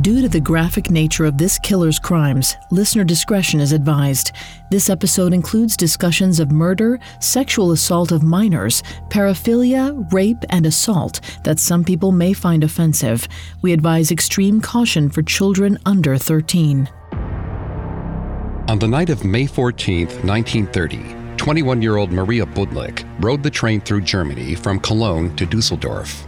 Due to the graphic nature of this killer's crimes, listener discretion is advised. This episode includes discussions of murder, sexual assault of minors, paraphilia, rape, and assault that some people may find offensive. We advise extreme caution for children under 13. On the night of May 14, 1930, 21 year old Maria Budlik rode the train through Germany from Cologne to Dusseldorf.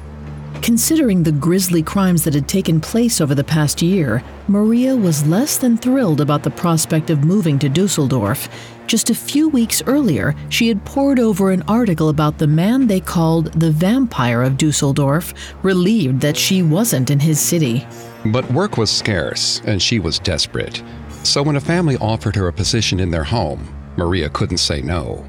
Considering the grisly crimes that had taken place over the past year, Maria was less than thrilled about the prospect of moving to Dusseldorf. Just a few weeks earlier, she had pored over an article about the man they called the vampire of Dusseldorf, relieved that she wasn't in his city. But work was scarce, and she was desperate. So when a family offered her a position in their home, Maria couldn't say no.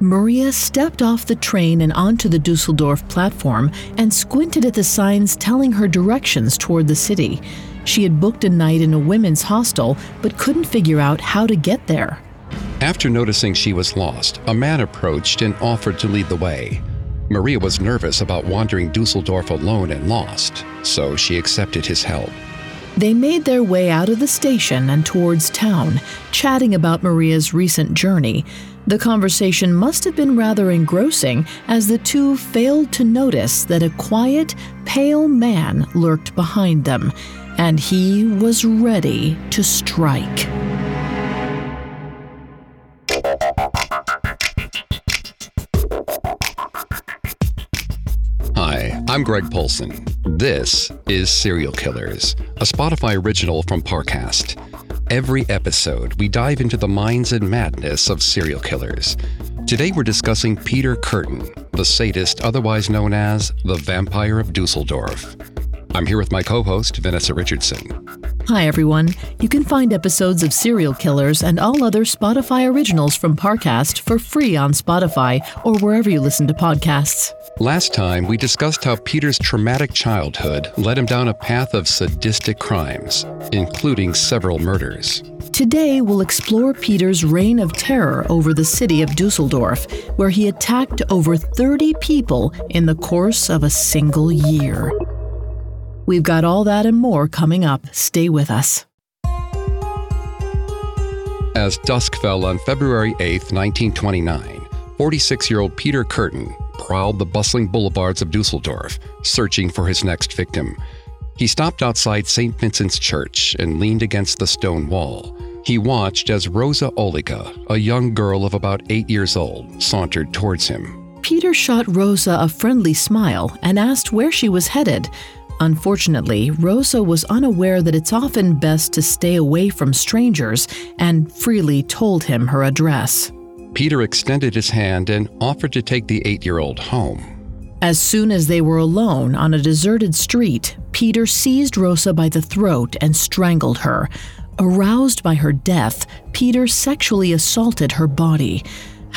Maria stepped off the train and onto the Dusseldorf platform and squinted at the signs telling her directions toward the city. She had booked a night in a women's hostel but couldn't figure out how to get there. After noticing she was lost, a man approached and offered to lead the way. Maria was nervous about wandering Dusseldorf alone and lost, so she accepted his help. They made their way out of the station and towards town, chatting about Maria's recent journey. The conversation must have been rather engrossing as the two failed to notice that a quiet, pale man lurked behind them, and he was ready to strike. Hi, I'm Greg Polcyn. This is Serial Killers, a Spotify original from Parcast. Every episode, we dive into the minds and madness of serial killers. Today, we're discussing Peter Kürten, the sadist otherwise known as the Vampire of Dusseldorf. I'm here with my co host, Vanessa Richardson. Hi, everyone. You can find episodes of Serial Killers and all other Spotify originals from Parcast for free on Spotify or wherever you listen to podcasts. Last time, we discussed how Peter's traumatic childhood led him down a path of sadistic crimes, including several murders. Today, we'll explore Peter's reign of terror over the city of Dusseldorf, where he attacked over 30 people in the course of a single year. We've got all that and more coming up. Stay with us. As dusk fell on February 8, 1929, 46 year old Peter Kürten prowled the bustling boulevards of Dusseldorf, searching for his next victim. He stopped outside St. Vincent's Church and leaned against the stone wall. He watched as Rosa Ohliger, a young girl of about eight years old, sauntered towards him. Peter shot Rosa a friendly smile and asked where she was headed. Unfortunately, Rosa was unaware that it's often best to stay away from strangers and freely told him her address. Peter extended his hand and offered to take the eight year old home. As soon as they were alone on a deserted street, Peter seized Rosa by the throat and strangled her. Aroused by her death, Peter sexually assaulted her body.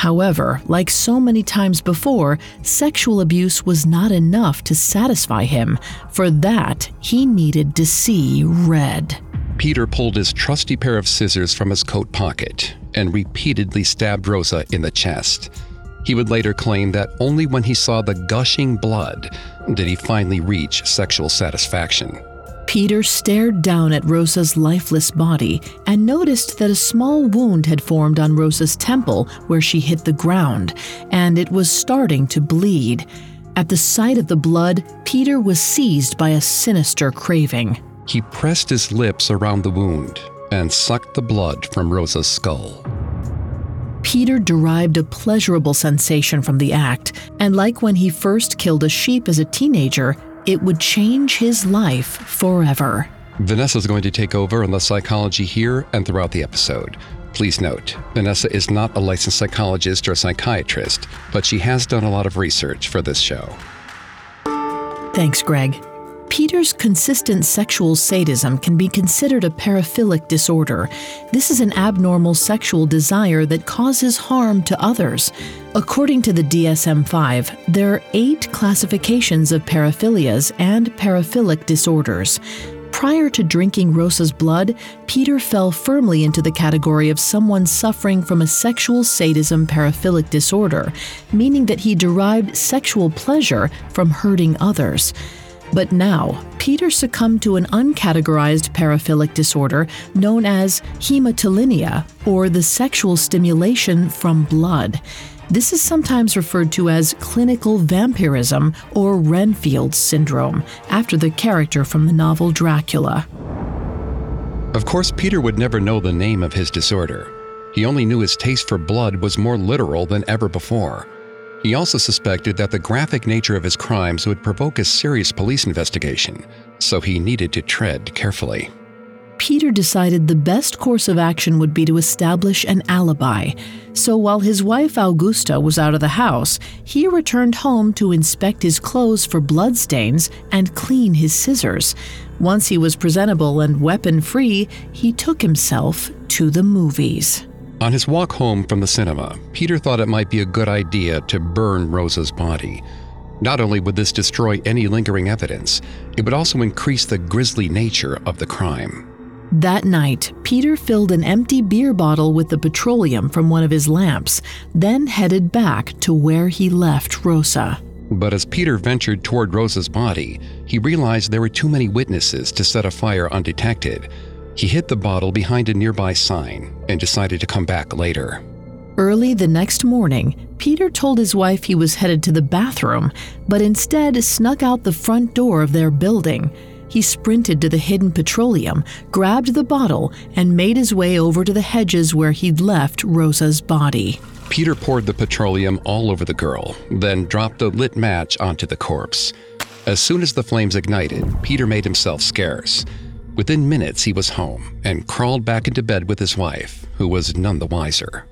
However, like so many times before, sexual abuse was not enough to satisfy him. For that, he needed to see red. Peter pulled his trusty pair of scissors from his coat pocket and repeatedly stabbed Rosa in the chest. He would later claim that only when he saw the gushing blood did he finally reach sexual satisfaction. Peter stared down at Rosa's lifeless body and noticed that a small wound had formed on Rosa's temple where she hit the ground, and it was starting to bleed. At the sight of the blood, Peter was seized by a sinister craving. He pressed his lips around the wound and sucked the blood from Rosa's skull. Peter derived a pleasurable sensation from the act, and like when he first killed a sheep as a teenager, it would change his life forever. Vanessa is going to take over on the psychology here and throughout the episode. Please note, Vanessa is not a licensed psychologist or a psychiatrist, but she has done a lot of research for this show. Thanks, Greg. Peter's consistent sexual sadism can be considered a paraphilic disorder. This is an abnormal sexual desire that causes harm to others. According to the DSM 5, there are eight classifications of paraphilias and paraphilic disorders. Prior to drinking Rosa's blood, Peter fell firmly into the category of someone suffering from a sexual sadism paraphilic disorder, meaning that he derived sexual pleasure from hurting others. But now, Peter succumbed to an uncategorized paraphilic disorder known as hematolagnia, or the sexual stimulation from blood. This is sometimes referred to as clinical vampirism or Renfield syndrome, after the character from the novel Dracula. Of course, Peter would never know the name of his disorder. He only knew his taste for blood was more literal than ever before. He also suspected that the graphic nature of his crimes would provoke a serious police investigation, so he needed to tread carefully. Peter decided the best course of action would be to establish an alibi. So while his wife Augusta was out of the house, he returned home to inspect his clothes for bloodstains and clean his scissors. Once he was presentable and weapon free, he took himself to the movies. On his walk home from the cinema, Peter thought it might be a good idea to burn Rosa's body. Not only would this destroy any lingering evidence, it would also increase the grisly nature of the crime. That night, Peter filled an empty beer bottle with the petroleum from one of his lamps, then headed back to where he left Rosa. But as Peter ventured toward Rosa's body, he realized there were too many witnesses to set a fire undetected, he hid the bottle behind a nearby sign and decided to come back later. Early the next morning, Peter told his wife he was headed to the bathroom, but instead snuck out the front door of their building. He sprinted to the hidden petroleum, grabbed the bottle, and made his way over to the hedges where he'd left Rosa's body. Peter poured the petroleum all over the girl, then dropped a lit match onto the corpse. As soon as the flames ignited, Peter made himself scarce. Within minutes, he was home and crawled back into bed with his wife, who was none the wiser.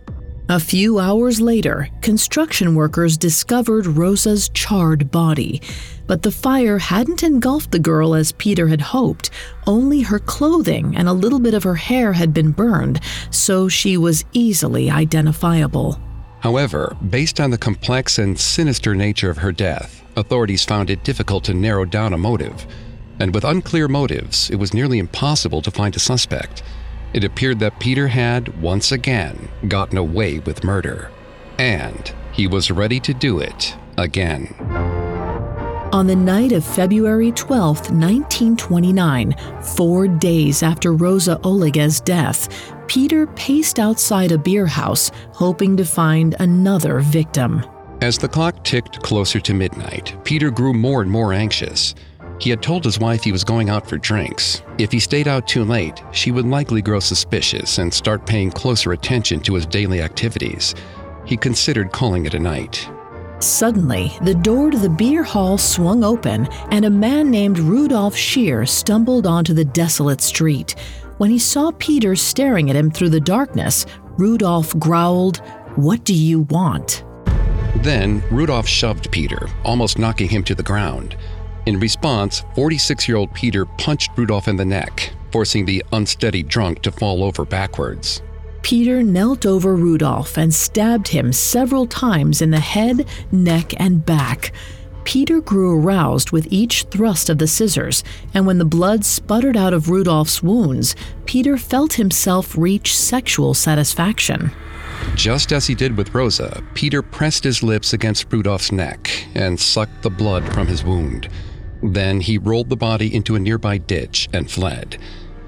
A few hours later, construction workers discovered Rosa's charred body. But the fire hadn't engulfed the girl as Peter had hoped. Only her clothing and a little bit of her hair had been burned, so she was easily identifiable. However, based on the complex and sinister nature of her death, authorities found it difficult to narrow down a motive and with unclear motives, it was nearly impossible to find a suspect. It appeared that Peter had, once again, gotten away with murder. And he was ready to do it again. On the night of February 12, 1929, four days after Rosa Ohliger's death, Peter paced outside a beer house, hoping to find another victim. As the clock ticked closer to midnight, Peter grew more and more anxious. He had told his wife he was going out for drinks. If he stayed out too late, she would likely grow suspicious and start paying closer attention to his daily activities. He considered calling it a night. Suddenly, the door to the beer hall swung open, and a man named Rudolph Scheer stumbled onto the desolate street. When he saw Peter staring at him through the darkness, Rudolph growled, What do you want? Then Rudolph shoved Peter, almost knocking him to the ground. In response, 46 year old Peter punched Rudolph in the neck, forcing the unsteady drunk to fall over backwards. Peter knelt over Rudolph and stabbed him several times in the head, neck, and back. Peter grew aroused with each thrust of the scissors, and when the blood sputtered out of Rudolph's wounds, Peter felt himself reach sexual satisfaction. Just as he did with Rosa, Peter pressed his lips against Rudolph's neck and sucked the blood from his wound. Then he rolled the body into a nearby ditch and fled.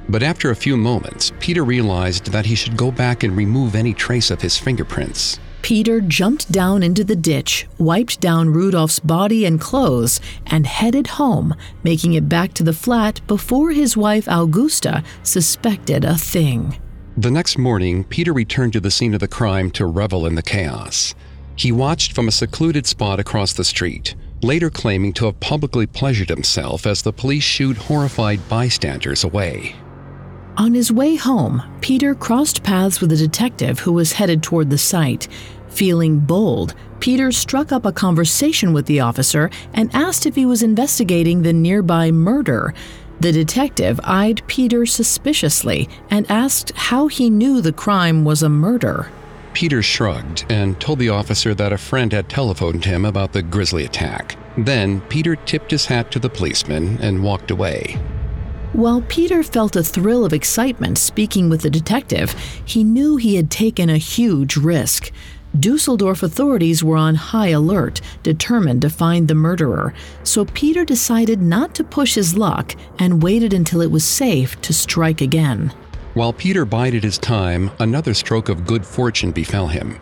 But after a few moments, Peter realized that he should go back and remove any trace of his fingerprints. Peter jumped down into the ditch, wiped down Rudolph's body and clothes, and headed home, making it back to the flat before his wife Augusta suspected a thing. The next morning, Peter returned to the scene of the crime to revel in the chaos. He watched from a secluded spot across the street, later claiming to have publicly pleasured himself as the police shooed horrified bystanders away. On his way home, Peter crossed paths with a detective who was headed toward the site. Feeling bold, Peter struck up a conversation with the officer and asked if he was investigating the nearby murder. The detective eyed Peter suspiciously and asked how he knew the crime was a murder. Peter shrugged and told the officer that a friend had telephoned him about the grisly attack. Then Peter tipped his hat to the policeman and walked away. While Peter felt a thrill of excitement speaking with the detective, he knew he had taken a huge risk. Dusseldorf authorities were on high alert, determined to find the murderer, so Peter decided not to push his luck and waited until it was safe to strike again. While Peter bided his time, another stroke of good fortune befell him.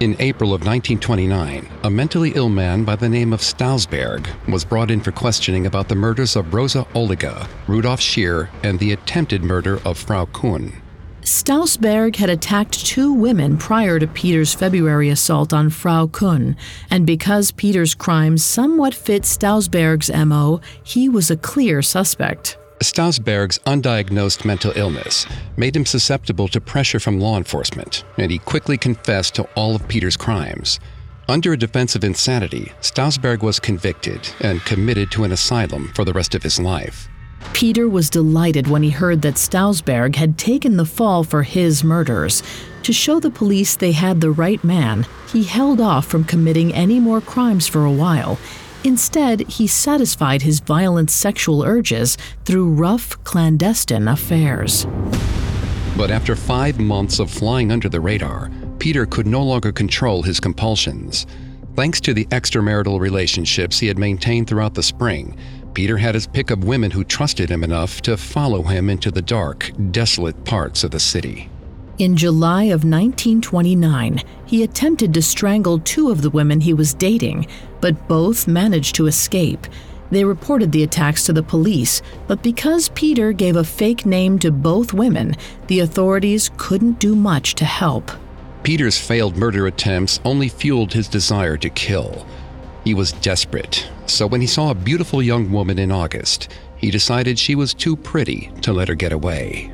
In April of 1929, a mentally ill man by the name of Stausberg was brought in for questioning about the murders of Rosa Ohliger, Rudolf Scheer, and the attempted murder of Frau Kuhn. Stausberg had attacked two women prior to Peter's February assault on Frau Kuhn, and because Peter's crimes somewhat fit Stausberg's MO, he was a clear suspect. Stausberg's undiagnosed mental illness made him susceptible to pressure from law enforcement, and he quickly confessed to all of Peter's crimes. Under a defense of insanity, Stausberg was convicted and committed to an asylum for the rest of his life. Peter was delighted when he heard that Stausberg had taken the fall for his murders. To show the police they had the right man, he held off from committing any more crimes for a while Instead, he satisfied his violent sexual urges through rough, clandestine affairs. But after five months of flying under the radar, Peter could no longer control his compulsions. Thanks to the extramarital relationships he had maintained throughout the spring, Peter had his pick of women who trusted him enough to follow him into the dark, desolate parts of the city. In July of 1929, he attempted to strangle two of the women he was dating, but both managed to escape. They reported the attacks to the police, but because Peter gave a fake name to both women, the authorities couldn't do much to help. Peter's failed murder attempts only fueled his desire to kill. He was desperate, so when he saw a beautiful young woman in August, he decided she was too pretty to let her get away.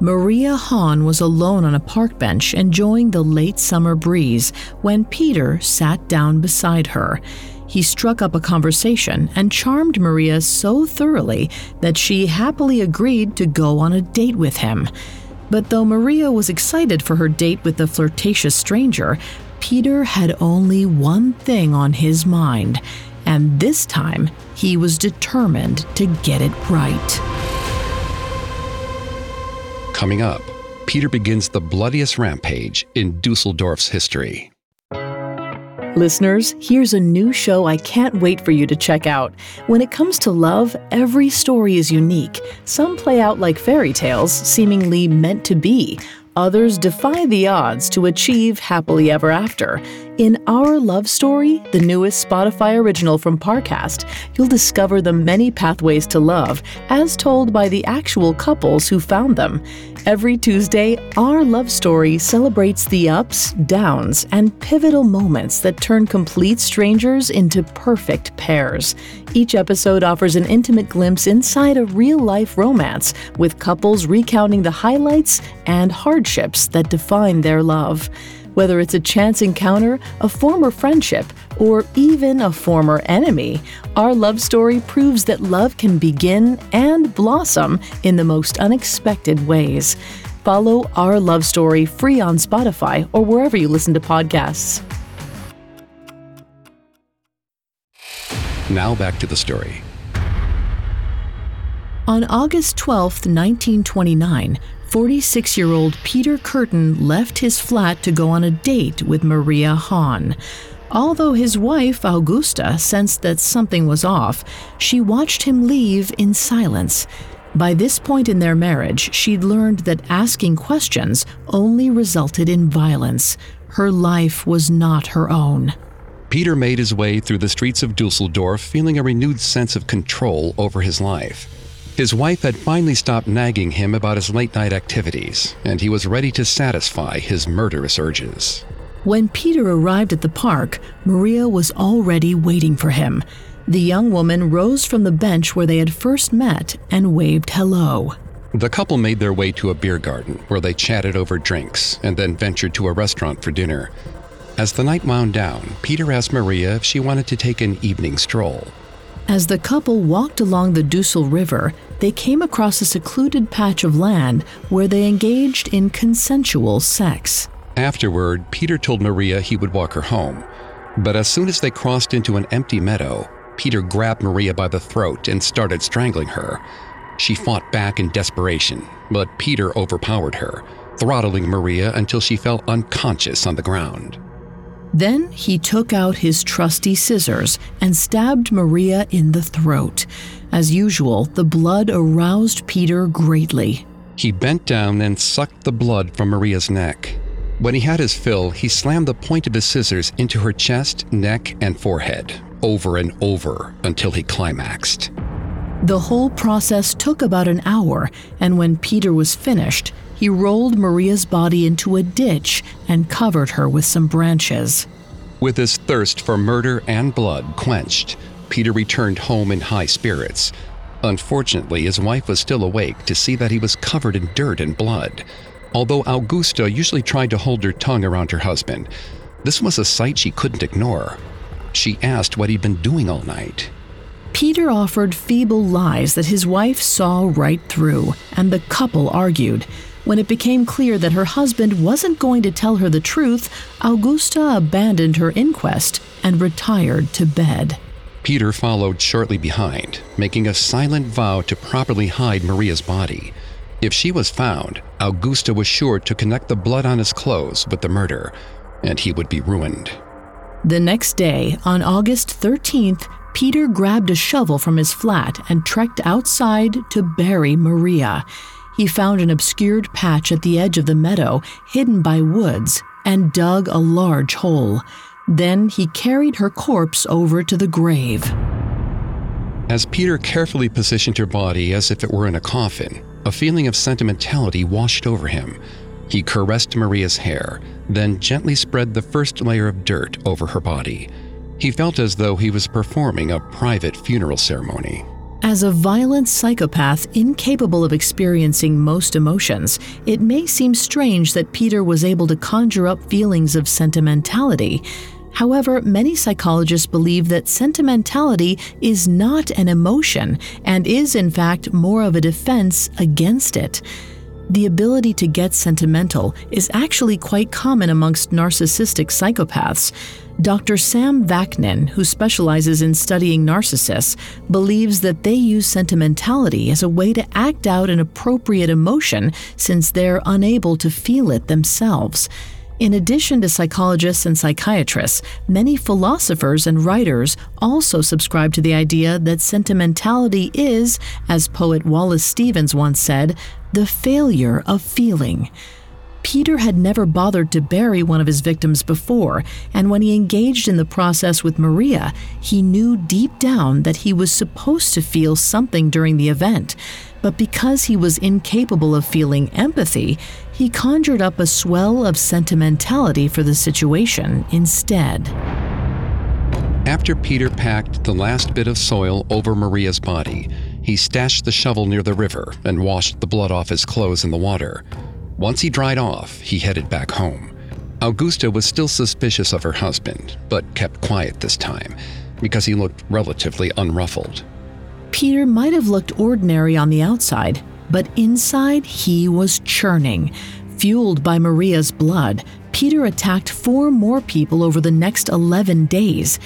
Maria Hahn was alone on a park bench enjoying the late summer breeze when Peter sat down beside her. He struck up a conversation and charmed Maria so thoroughly that she happily agreed to go on a date with him. But though Maria was excited for her date with the flirtatious stranger, Peter had only one thing on his mind, and this time he was determined to get it right. Coming up, Peter begins the bloodiest rampage in Dusseldorf's history. Listeners, here's a new show I can't wait for you to check out. When it comes to love, every story is unique. Some play out like fairy tales, seemingly meant to be. Others defy the odds to achieve happily ever after. In Our Love Story, the newest Spotify original from Parcast, you'll discover the many pathways to love, as told by the actual couples who found them. Every Tuesday, Our Love Story celebrates the ups, downs, and pivotal moments that turn complete strangers into perfect pairs. Each episode offers an intimate glimpse inside a real life romance, with couples recounting the highlights and hardships that define their love. Whether it's a chance encounter, a former friendship, or even a former enemy, our love story proves that love can begin and blossom in the most unexpected ways. Follow Our Love Story free on Spotify or wherever you listen to podcasts. Now back to the story. On August 12, 1929, 46 year old Peter Kürten left his flat to go on a date with Maria Hahn. Although his wife, Augusta, sensed that something was off, she watched him leave in silence. By this point in their marriage, she'd learned that asking questions only resulted in violence. Her life was not her own. Peter made his way through the streets of Dusseldorf feeling a renewed sense of control over his life. His wife had finally stopped nagging him about his late night activities, and he was ready to satisfy his murderous urges. When Peter arrived at the park, Maria was already waiting for him. The young woman rose from the bench where they had first met and waved hello. The couple made their way to a beer garden where they chatted over drinks and then ventured to a restaurant for dinner. As the night wound down, Peter asked Maria if she wanted to take an evening stroll. As the couple walked along the Dussel River, they came across a secluded patch of land where they engaged in consensual sex. Afterward, Peter told Maria he would walk her home. But as soon as they crossed into an empty meadow, Peter grabbed Maria by the throat and started strangling her. She fought back in desperation, but Peter overpowered her, throttling Maria until she fell unconscious on the ground. Then he took out his trusty scissors and stabbed Maria in the throat. As usual, the blood aroused Peter greatly. He bent down and sucked the blood from Maria's neck. When he had his fill, he slammed the point of his scissors into her chest, neck, and forehead, over and over until he climaxed. The whole process took about an hour, and when Peter was finished, he rolled Maria's body into a ditch and covered her with some branches. With his thirst for murder and blood quenched, Peter returned home in high spirits. Unfortunately, his wife was still awake to see that he was covered in dirt and blood. Although Augusta usually tried to hold her tongue around her husband, this was a sight she couldn't ignore. She asked what he'd been doing all night. Peter offered feeble lies that his wife saw right through, and the couple argued. When it became clear that her husband wasn't going to tell her the truth, Augusta abandoned her inquest and retired to bed. Peter followed shortly behind, making a silent vow to properly hide Maria's body. If she was found, Augusta was sure to connect the blood on his clothes with the murder, and he would be ruined. The next day, on August 13th, Peter grabbed a shovel from his flat and trekked outside to bury Maria. He found an obscured patch at the edge of the meadow, hidden by woods, and dug a large hole. Then he carried her corpse over to the grave. As Peter carefully positioned her body as if it were in a coffin, a feeling of sentimentality washed over him. He caressed Maria's hair, then gently spread the first layer of dirt over her body. He felt as though he was performing a private funeral ceremony. As a violent psychopath incapable of experiencing most emotions, it may seem strange that Peter was able to conjure up feelings of sentimentality. However, many psychologists believe that sentimentality is not an emotion and is, in fact, more of a defense against it. The ability to get sentimental is actually quite common amongst narcissistic psychopaths. Dr. Sam Vaknin, who specializes in studying narcissists, believes that they use sentimentality as a way to act out an appropriate emotion since they're unable to feel it themselves. In addition to psychologists and psychiatrists, many philosophers and writers also subscribe to the idea that sentimentality is, as poet Wallace Stevens once said, the failure of feeling. Peter had never bothered to bury one of his victims before, and when he engaged in the process with Maria, he knew deep down that he was supposed to feel something during the event. But because he was incapable of feeling empathy, he conjured up a swell of sentimentality for the situation instead. After Peter packed the last bit of soil over Maria's body, he stashed the shovel near the river and washed the blood off his clothes in the water. Once he dried off, he headed back home. Augusta was still suspicious of her husband, but kept quiet this time because he looked relatively unruffled. Peter might have looked ordinary on the outside, but inside he was churning. Fueled by Maria's blood, Peter attacked four more people over the next 11 days.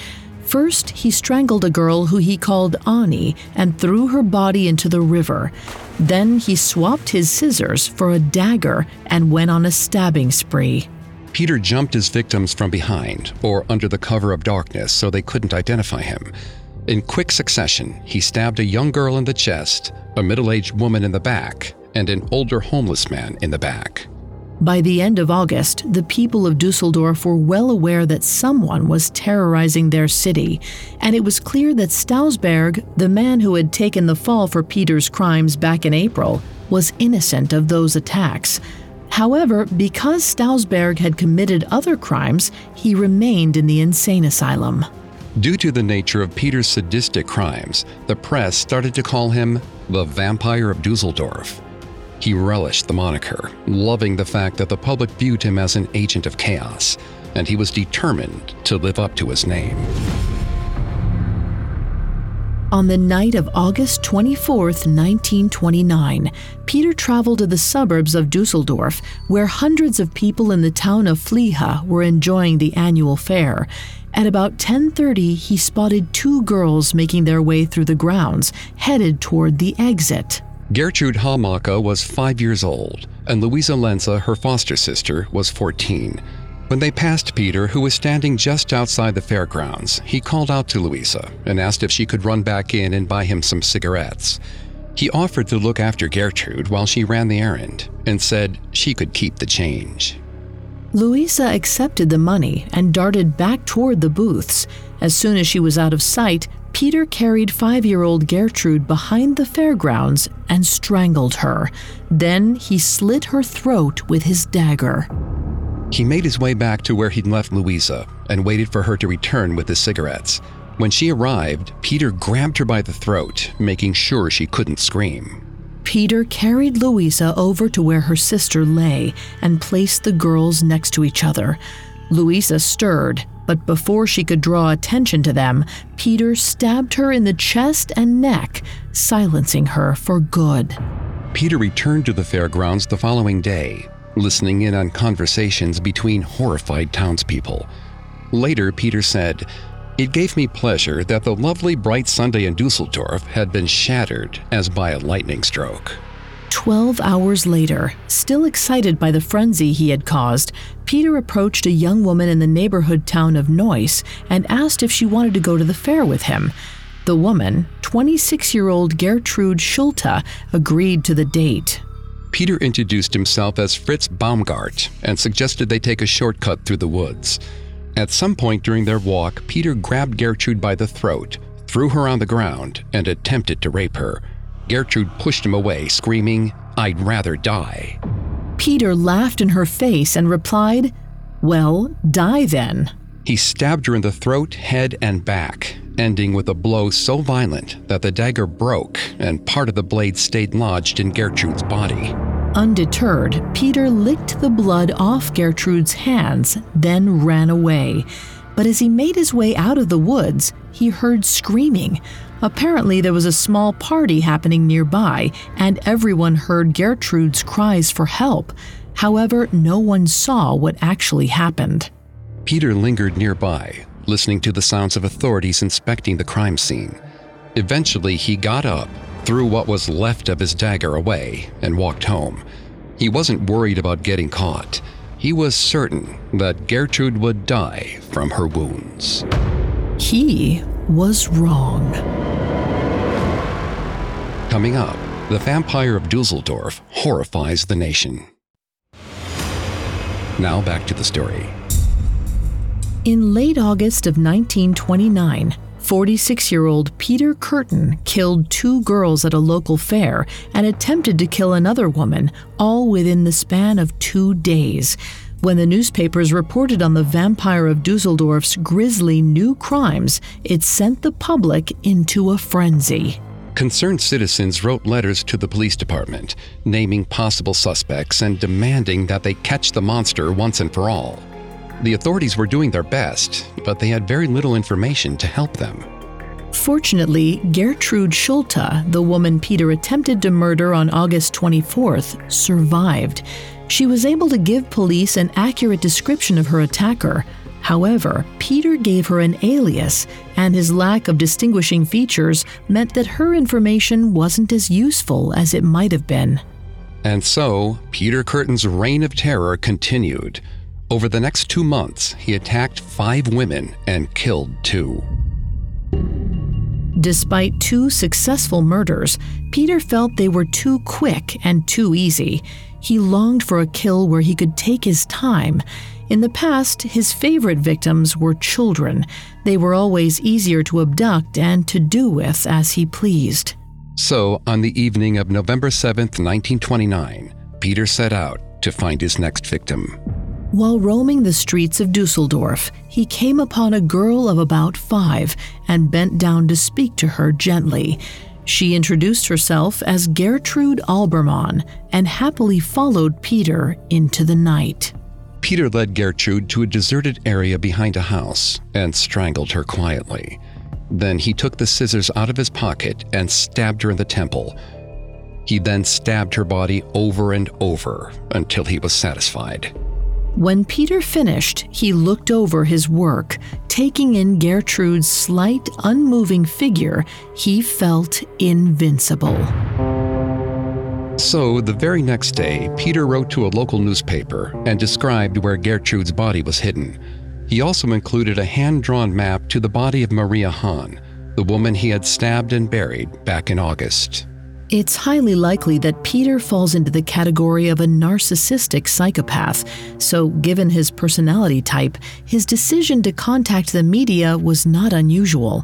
First, he strangled a girl who he called Ani and threw her body into the river. Then he swapped his scissors for a dagger and went on a stabbing spree. Peter jumped his victims from behind or under the cover of darkness so they couldn't identify him. In quick succession, he stabbed a young girl in the chest, a middle aged woman in the back, and an older homeless man in the back. By the end of August, the people of Dusseldorf were well aware that someone was terrorizing their city, and it was clear that Stausberg, the man who had taken the fall for Peter's crimes back in April, was innocent of those attacks. However, because Stausberg had committed other crimes, he remained in the insane asylum. Due to the nature of Peter's sadistic crimes, the press started to call him the Vampire of Dusseldorf. He relished the moniker, loving the fact that the public viewed him as an agent of chaos, and he was determined to live up to his name. On the night of August 24, 1929, Peter traveled to the suburbs of Dusseldorf, where hundreds of people in the town of Flehe were enjoying the annual fair. At about 10:30, he spotted two girls making their way through the grounds, headed toward the exit. Gertrude Hamacher was five years old, and Louisa Lenza, her foster sister, was 14. When they passed Peter, who was standing just outside the fairgrounds, he called out to Louisa and asked if she could run back in and buy him some cigarettes. He offered to look after Gertrude while she ran the errand and said she could keep the change. Louisa accepted the money and darted back toward the booths. As soon as she was out of sight, Peter carried five year old Gertrude behind the fairgrounds and strangled her. Then he slit her throat with his dagger. He made his way back to where he'd left Louisa and waited for her to return with the cigarettes. When she arrived, Peter grabbed her by the throat, making sure she couldn't scream. Peter carried Louisa over to where her sister lay and placed the girls next to each other. Louisa stirred, but before she could draw attention to them, Peter stabbed her in the chest and neck, silencing her for good. Peter returned to the fairgrounds the following day, listening in on conversations between horrified townspeople. Later, Peter said, It gave me pleasure that the lovely bright Sunday in Dusseldorf had been shattered as by a lightning stroke. Twelve hours later, still excited by the frenzy he had caused, Peter approached a young woman in the neighborhood town of Neuss and asked if she wanted to go to the fair with him. The woman, 26 year old Gertrude Schulte, agreed to the date. Peter introduced himself as Fritz Baumgart and suggested they take a shortcut through the woods. At some point during their walk, Peter grabbed Gertrude by the throat, threw her on the ground, and attempted to rape her. Gertrude pushed him away, screaming, I'd rather die. Peter laughed in her face and replied, Well, die then. He stabbed her in the throat, head, and back, ending with a blow so violent that the dagger broke and part of the blade stayed lodged in Gertrude's body. Undeterred, Peter licked the blood off Gertrude's hands, then ran away. But as he made his way out of the woods, he heard screaming. Apparently, there was a small party happening nearby, and everyone heard Gertrude's cries for help. However, no one saw what actually happened. Peter lingered nearby, listening to the sounds of authorities inspecting the crime scene. Eventually, he got up, threw what was left of his dagger away, and walked home. He wasn't worried about getting caught. He was certain that Gertrude would die from her wounds. He was wrong. Coming up, the vampire of Dusseldorf horrifies the nation. Now back to the story. In late August of 1929, 46 year old Peter Kürten killed two girls at a local fair and attempted to kill another woman, all within the span of two days. When the newspapers reported on the vampire of Dusseldorf's grisly new crimes, it sent the public into a frenzy. Concerned citizens wrote letters to the police department, naming possible suspects and demanding that they catch the monster once and for all. The authorities were doing their best, but they had very little information to help them. Fortunately, Gertrude Schulte, the woman Peter attempted to murder on August 24th, survived. She was able to give police an accurate description of her attacker. However, Peter gave her an alias, and his lack of distinguishing features meant that her information wasn't as useful as it might have been. And so, Peter Kürten's reign of terror continued. Over the next two months, he attacked five women and killed two. Despite two successful murders, Peter felt they were too quick and too easy. He longed for a kill where he could take his time. In the past, his favorite victims were children. They were always easier to abduct and to do with as he pleased. So, on the evening of November 7, 1929, Peter set out to find his next victim. While roaming the streets of Dusseldorf, he came upon a girl of about five and bent down to speak to her gently. She introduced herself as Gertrude Albermann and happily followed Peter into the night. Peter led Gertrude to a deserted area behind a house and strangled her quietly. Then he took the scissors out of his pocket and stabbed her in the temple. He then stabbed her body over and over until he was satisfied. When Peter finished, he looked over his work. Taking in Gertrude's slight, unmoving figure, he felt invincible. So, the very next day, Peter wrote to a local newspaper and described where Gertrude's body was hidden. He also included a hand drawn map to the body of Maria Hahn, the woman he had stabbed and buried back in August. It's highly likely that Peter falls into the category of a narcissistic psychopath, so given his personality type, his decision to contact the media was not unusual.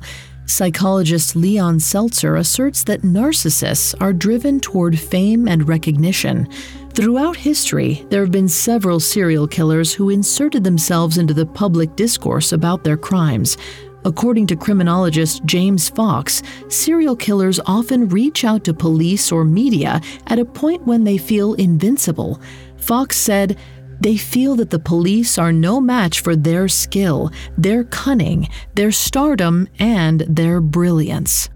Psychologist Leon Seltzer asserts that narcissists are driven toward fame and recognition. Throughout history, there have been several serial killers who inserted themselves into the public discourse about their crimes. According to criminologist James Fox, serial killers often reach out to police or media at a point when they feel invincible. Fox said, they feel that the police are no match for their skill, their cunning, their stardom, and their brilliance.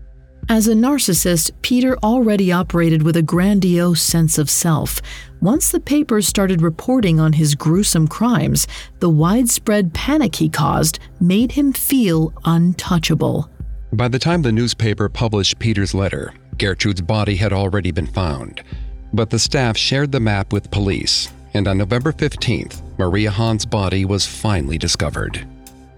As a narcissist, Peter already operated with a grandiose sense of self. Once the papers started reporting on his gruesome crimes, the widespread panic he caused made him feel untouchable. By the time the newspaper published Peter's letter, Gertrude's body had already been found. But the staff shared the map with police, and on November 15th, Maria Hahn's body was finally discovered.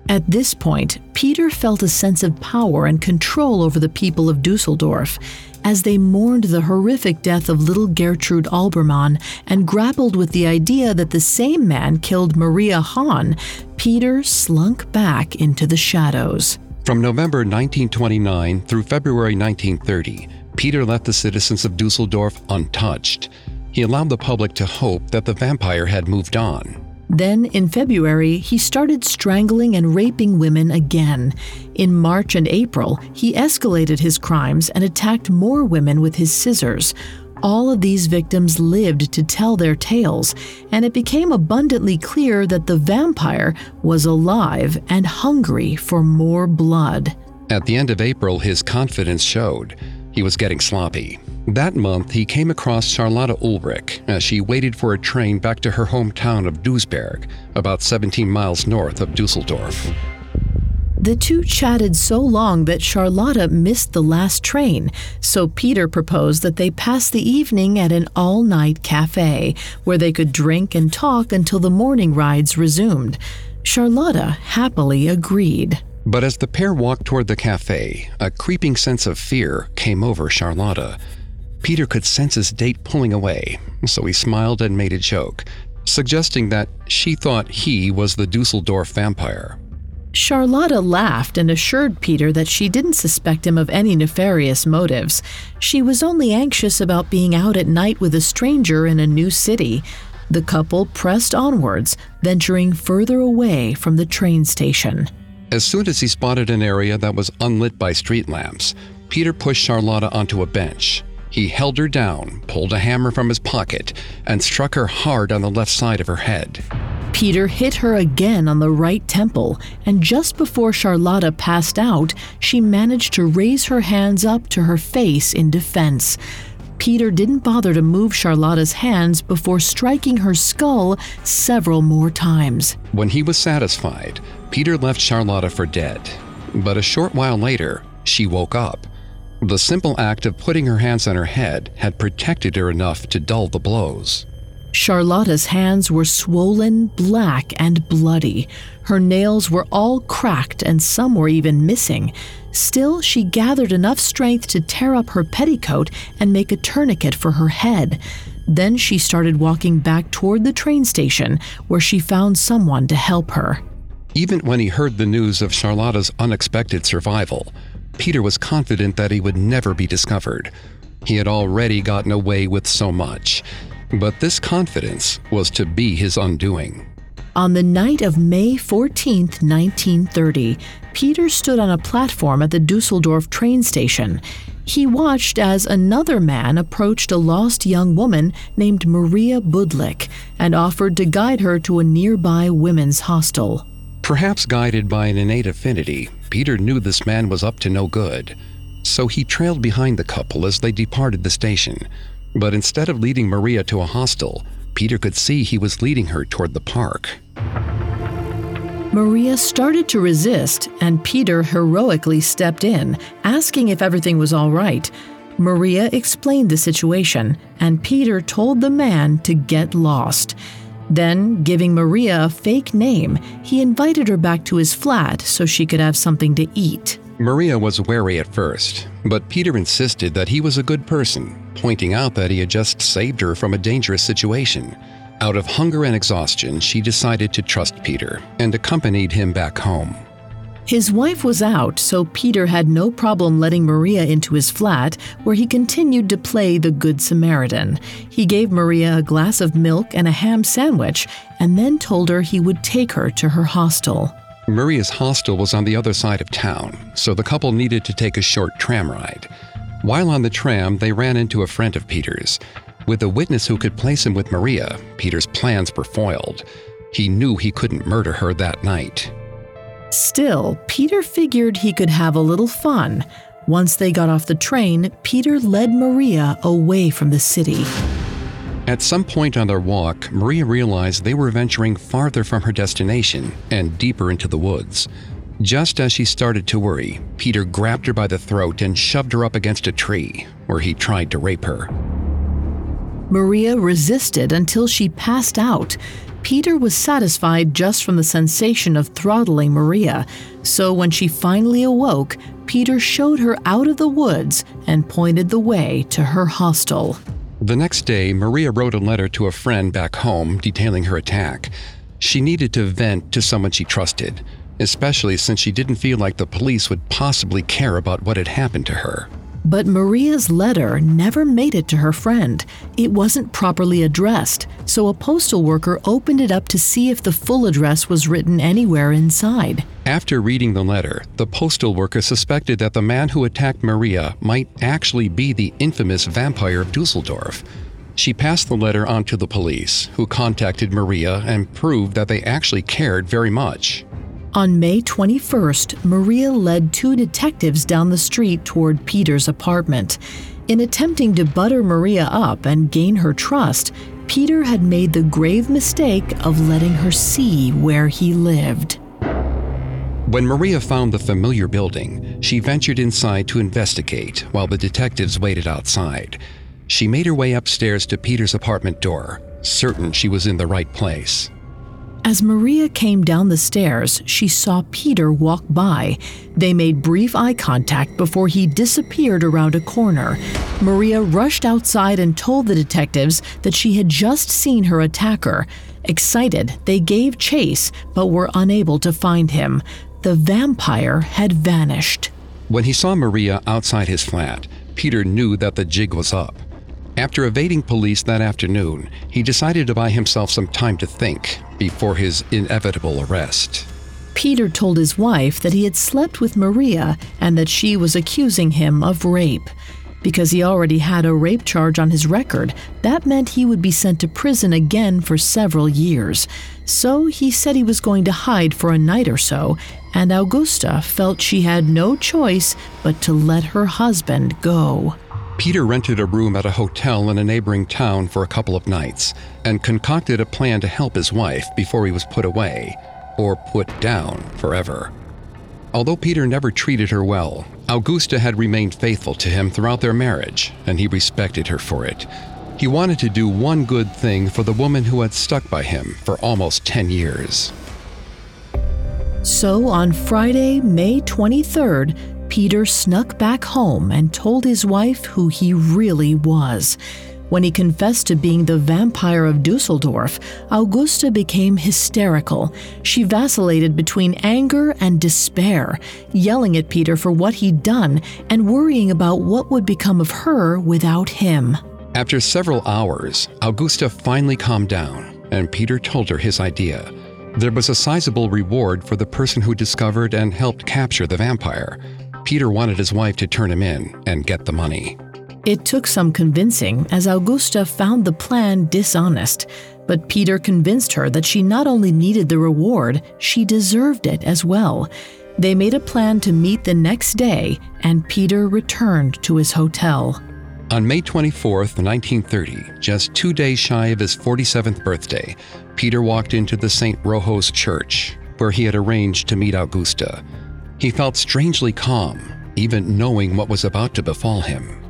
At this point, Peter felt a sense of power and control over the people of Dusseldorf as they mourned the horrific death of little Gertrude Albermann and grappled with the idea that the same man killed Maria Hahn. Peter slunk back into the shadows. From November 1929 through February 1930, Peter left the citizens of Dusseldorf untouched. He allowed the public to hope that the vampire had moved on. Then, in February, he started strangling and raping women again. In March and April, he escalated his crimes and attacked more women with his scissors. All of these victims lived to tell their tales, and it became abundantly clear that the vampire was alive and hungry for more blood. At the end of April, his confidence showed. He was getting sloppy. That month, he came across Charlotta Ulrich as she waited for a train back to her hometown of Duisburg, about 17 miles north of Dusseldorf. The two chatted so long that Charlotta missed the last train, so Peter proposed that they pass the evening at an all night cafe where they could drink and talk until the morning rides resumed. Charlotta happily agreed. But as the pair walked toward the cafe, a creeping sense of fear came over Charlotta. Peter could sense his date pulling away, so he smiled and made a joke, suggesting that she thought he was the Dusseldorf vampire. Charlotta laughed and assured Peter that she didn't suspect him of any nefarious motives. She was only anxious about being out at night with a stranger in a new city. The couple pressed onwards, venturing further away from the train station. As soon as he spotted an area that was unlit by street lamps, Peter pushed Charlotta onto a bench. He held her down, pulled a hammer from his pocket, and struck her hard on the left side of her head. Peter hit her again on the right temple, and just before Charlotta passed out, she managed to raise her hands up to her face in defense. Peter didn't bother to move Charlotta's hands before striking her skull several more times. When he was satisfied, Peter left Charlotta for dead. But a short while later, she woke up. The simple act of putting her hands on her head had protected her enough to dull the blows. Charlotta's hands were swollen, black, and bloody. Her nails were all cracked and some were even missing. Still, she gathered enough strength to tear up her petticoat and make a tourniquet for her head. Then she started walking back toward the train station, where she found someone to help her. Even when he heard the news of Charlotta's unexpected survival, Peter was confident that he would never be discovered. He had already gotten away with so much. But this confidence was to be his undoing. On the night of May 14, 1930, Peter stood on a platform at the Dusseldorf train station. He watched as another man approached a lost young woman named Maria Budlik and offered to guide her to a nearby women's hostel. Perhaps guided by an innate affinity, Peter knew this man was up to no good. So he trailed behind the couple as they departed the station. But instead of leading Maria to a hostel, Peter could see he was leading her toward the park. Maria started to resist, and Peter heroically stepped in, asking if everything was all right. Maria explained the situation, and Peter told the man to get lost. Then, giving Maria a fake name, he invited her back to his flat so she could have something to eat. Maria was wary at first, but Peter insisted that he was a good person, pointing out that he had just saved her from a dangerous situation. Out of hunger and exhaustion, she decided to trust Peter and accompanied him back home. His wife was out, so Peter had no problem letting Maria into his flat, where he continued to play the Good Samaritan. He gave Maria a glass of milk and a ham sandwich, and then told her he would take her to her hostel. Maria's hostel was on the other side of town, so the couple needed to take a short tram ride. While on the tram, they ran into a friend of Peter's. With a witness who could place him with Maria, Peter's plans were foiled. He knew he couldn't murder her that night. Still, Peter figured he could have a little fun. Once they got off the train, Peter led Maria away from the city. At some point on their walk, Maria realized they were venturing farther from her destination and deeper into the woods. Just as she started to worry, Peter grabbed her by the throat and shoved her up against a tree, where he tried to rape her. Maria resisted until she passed out. Peter was satisfied just from the sensation of throttling Maria, so when she finally awoke, Peter showed her out of the woods and pointed the way to her hostel. The next day, Maria wrote a letter to a friend back home detailing her attack. She needed to vent to someone she trusted, especially since she didn't feel like the police would possibly care about what had happened to her. But Maria's letter never made it to her friend. It wasn't properly addressed, so a postal worker opened it up to see if the full address was written anywhere inside. After reading the letter, the postal worker suspected that the man who attacked Maria might actually be the infamous vampire of Dusseldorf. She passed the letter on to the police, who contacted Maria and proved that they actually cared very much. On May 21st, Maria led two detectives down the street toward Peter's apartment. In attempting to butter Maria up and gain her trust, Peter had made the grave mistake of letting her see where he lived. When Maria found the familiar building, she ventured inside to investigate while the detectives waited outside. She made her way upstairs to Peter's apartment door, certain she was in the right place. As Maria came down the stairs, she saw Peter walk by. They made brief eye contact before he disappeared around a corner. Maria rushed outside and told the detectives that she had just seen her attacker. Excited, they gave chase but were unable to find him. The vampire had vanished. When he saw Maria outside his flat, Peter knew that the jig was up. After evading police that afternoon, he decided to buy himself some time to think before his inevitable arrest. Peter told his wife that he had slept with Maria and that she was accusing him of rape. Because he already had a rape charge on his record, that meant he would be sent to prison again for several years. So he said he was going to hide for a night or so, and Augusta felt she had no choice but to let her husband go. Peter rented a room at a hotel in a neighboring town for a couple of nights and concocted a plan to help his wife before he was put away, or put down forever. Although Peter never treated her well, Augusta had remained faithful to him throughout their marriage, and he respected her for it. He wanted to do one good thing for the woman who had stuck by him for almost 10 years. So on Friday, May 23rd, Peter snuck back home and told his wife who he really was. When he confessed to being the vampire of Dusseldorf, Augusta became hysterical. She vacillated between anger and despair, yelling at Peter for what he'd done and worrying about what would become of her without him. After several hours, Augusta finally calmed down, and Peter told her his idea. There was a sizable reward for the person who discovered and helped capture the vampire. Peter wanted his wife to turn him in and get the money. It took some convincing as Augusta found the plan dishonest, but Peter convinced her that she not only needed the reward, she deserved it as well. They made a plan to meet the next day, and Peter returned to his hotel. On May 24, 1930, just two days shy of his 47th birthday, Peter walked into the St. Rochus Church, where he had arranged to meet Augusta. He felt strangely calm, even knowing what was about to befall him.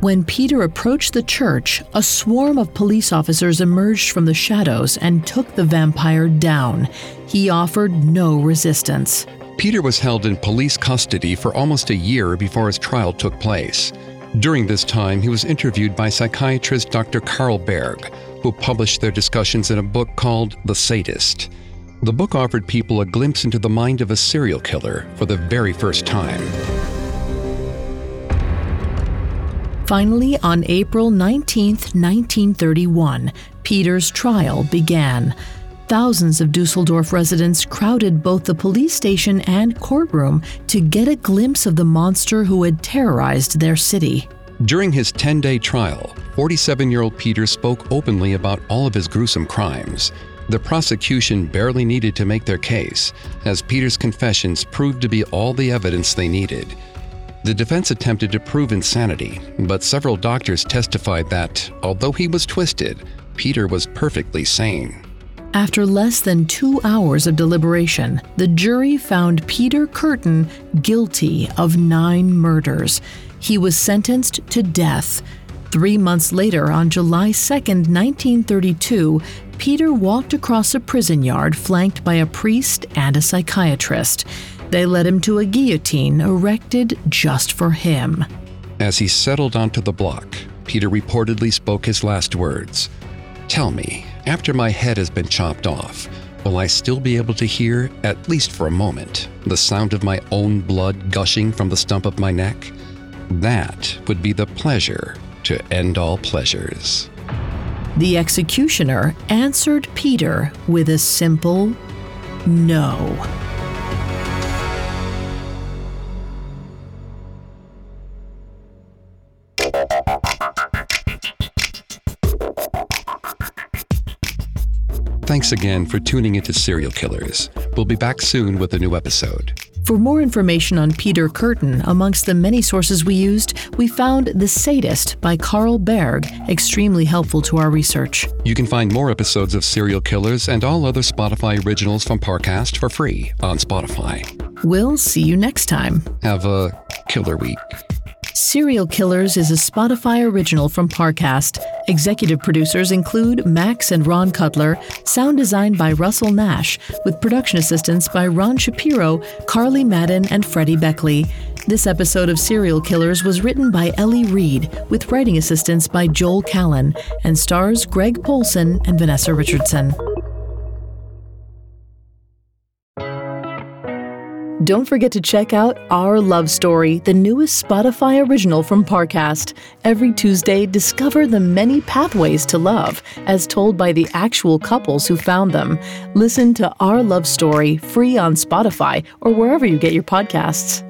When Peter approached the church, a swarm of police officers emerged from the shadows and took the vampire down. He offered no resistance. Peter was held in police custody for almost a year before his trial took place. During this time, he was interviewed by psychiatrist Dr. Carl Berg, who published their discussions in a book called The Sadist. The book offered people a glimpse into the mind of a serial killer for the very first time. Finally, on April 19, 1931, Peter's trial began. Thousands of Dusseldorf residents crowded both the police station and courtroom to get a glimpse of the monster who had terrorized their city. During his 10 day trial, 47 year old Peter spoke openly about all of his gruesome crimes. The prosecution barely needed to make their case, as Peter's confessions proved to be all the evidence they needed. The defense attempted to prove insanity, but several doctors testified that, although he was twisted, Peter was perfectly sane. After less than two hours of deliberation, the jury found Peter Kürten guilty of nine murders. He was sentenced to death. Three months later, on July 2, 1932, Peter walked across a prison yard flanked by a priest and a psychiatrist. They led him to a guillotine erected just for him. As he settled onto the block, Peter reportedly spoke his last words Tell me, after my head has been chopped off, will I still be able to hear, at least for a moment, the sound of my own blood gushing from the stump of my neck? That would be the pleasure to end all pleasures. The executioner answered Peter with a simple no. Thanks again for tuning into Serial Killers. We'll be back soon with a new episode. For more information on Peter Kürten, amongst the many sources we used, we found The Sadist by Carl Berg, extremely helpful to our research. You can find more episodes of Serial Killers and all other Spotify originals from Parcast for free on Spotify. We'll see you next time. Have a killer week. Serial Killers is a Spotify original from Parcast. Executive producers include Max and Ron Cutler, sound designed by Russell Nash, with production assistance by Ron Shapiro, Carly Madden, and Freddie Beckley. This episode of Serial Killers was written by Ellie Reed, with writing assistance by Joel Callan, and stars Greg Polcyn and Vanessa Richardson. Don't forget to check out Our Love Story, the newest Spotify original from Parcast. Every Tuesday, discover the many pathways to love, as told by the actual couples who found them. Listen to Our Love Story free on Spotify or wherever you get your podcasts.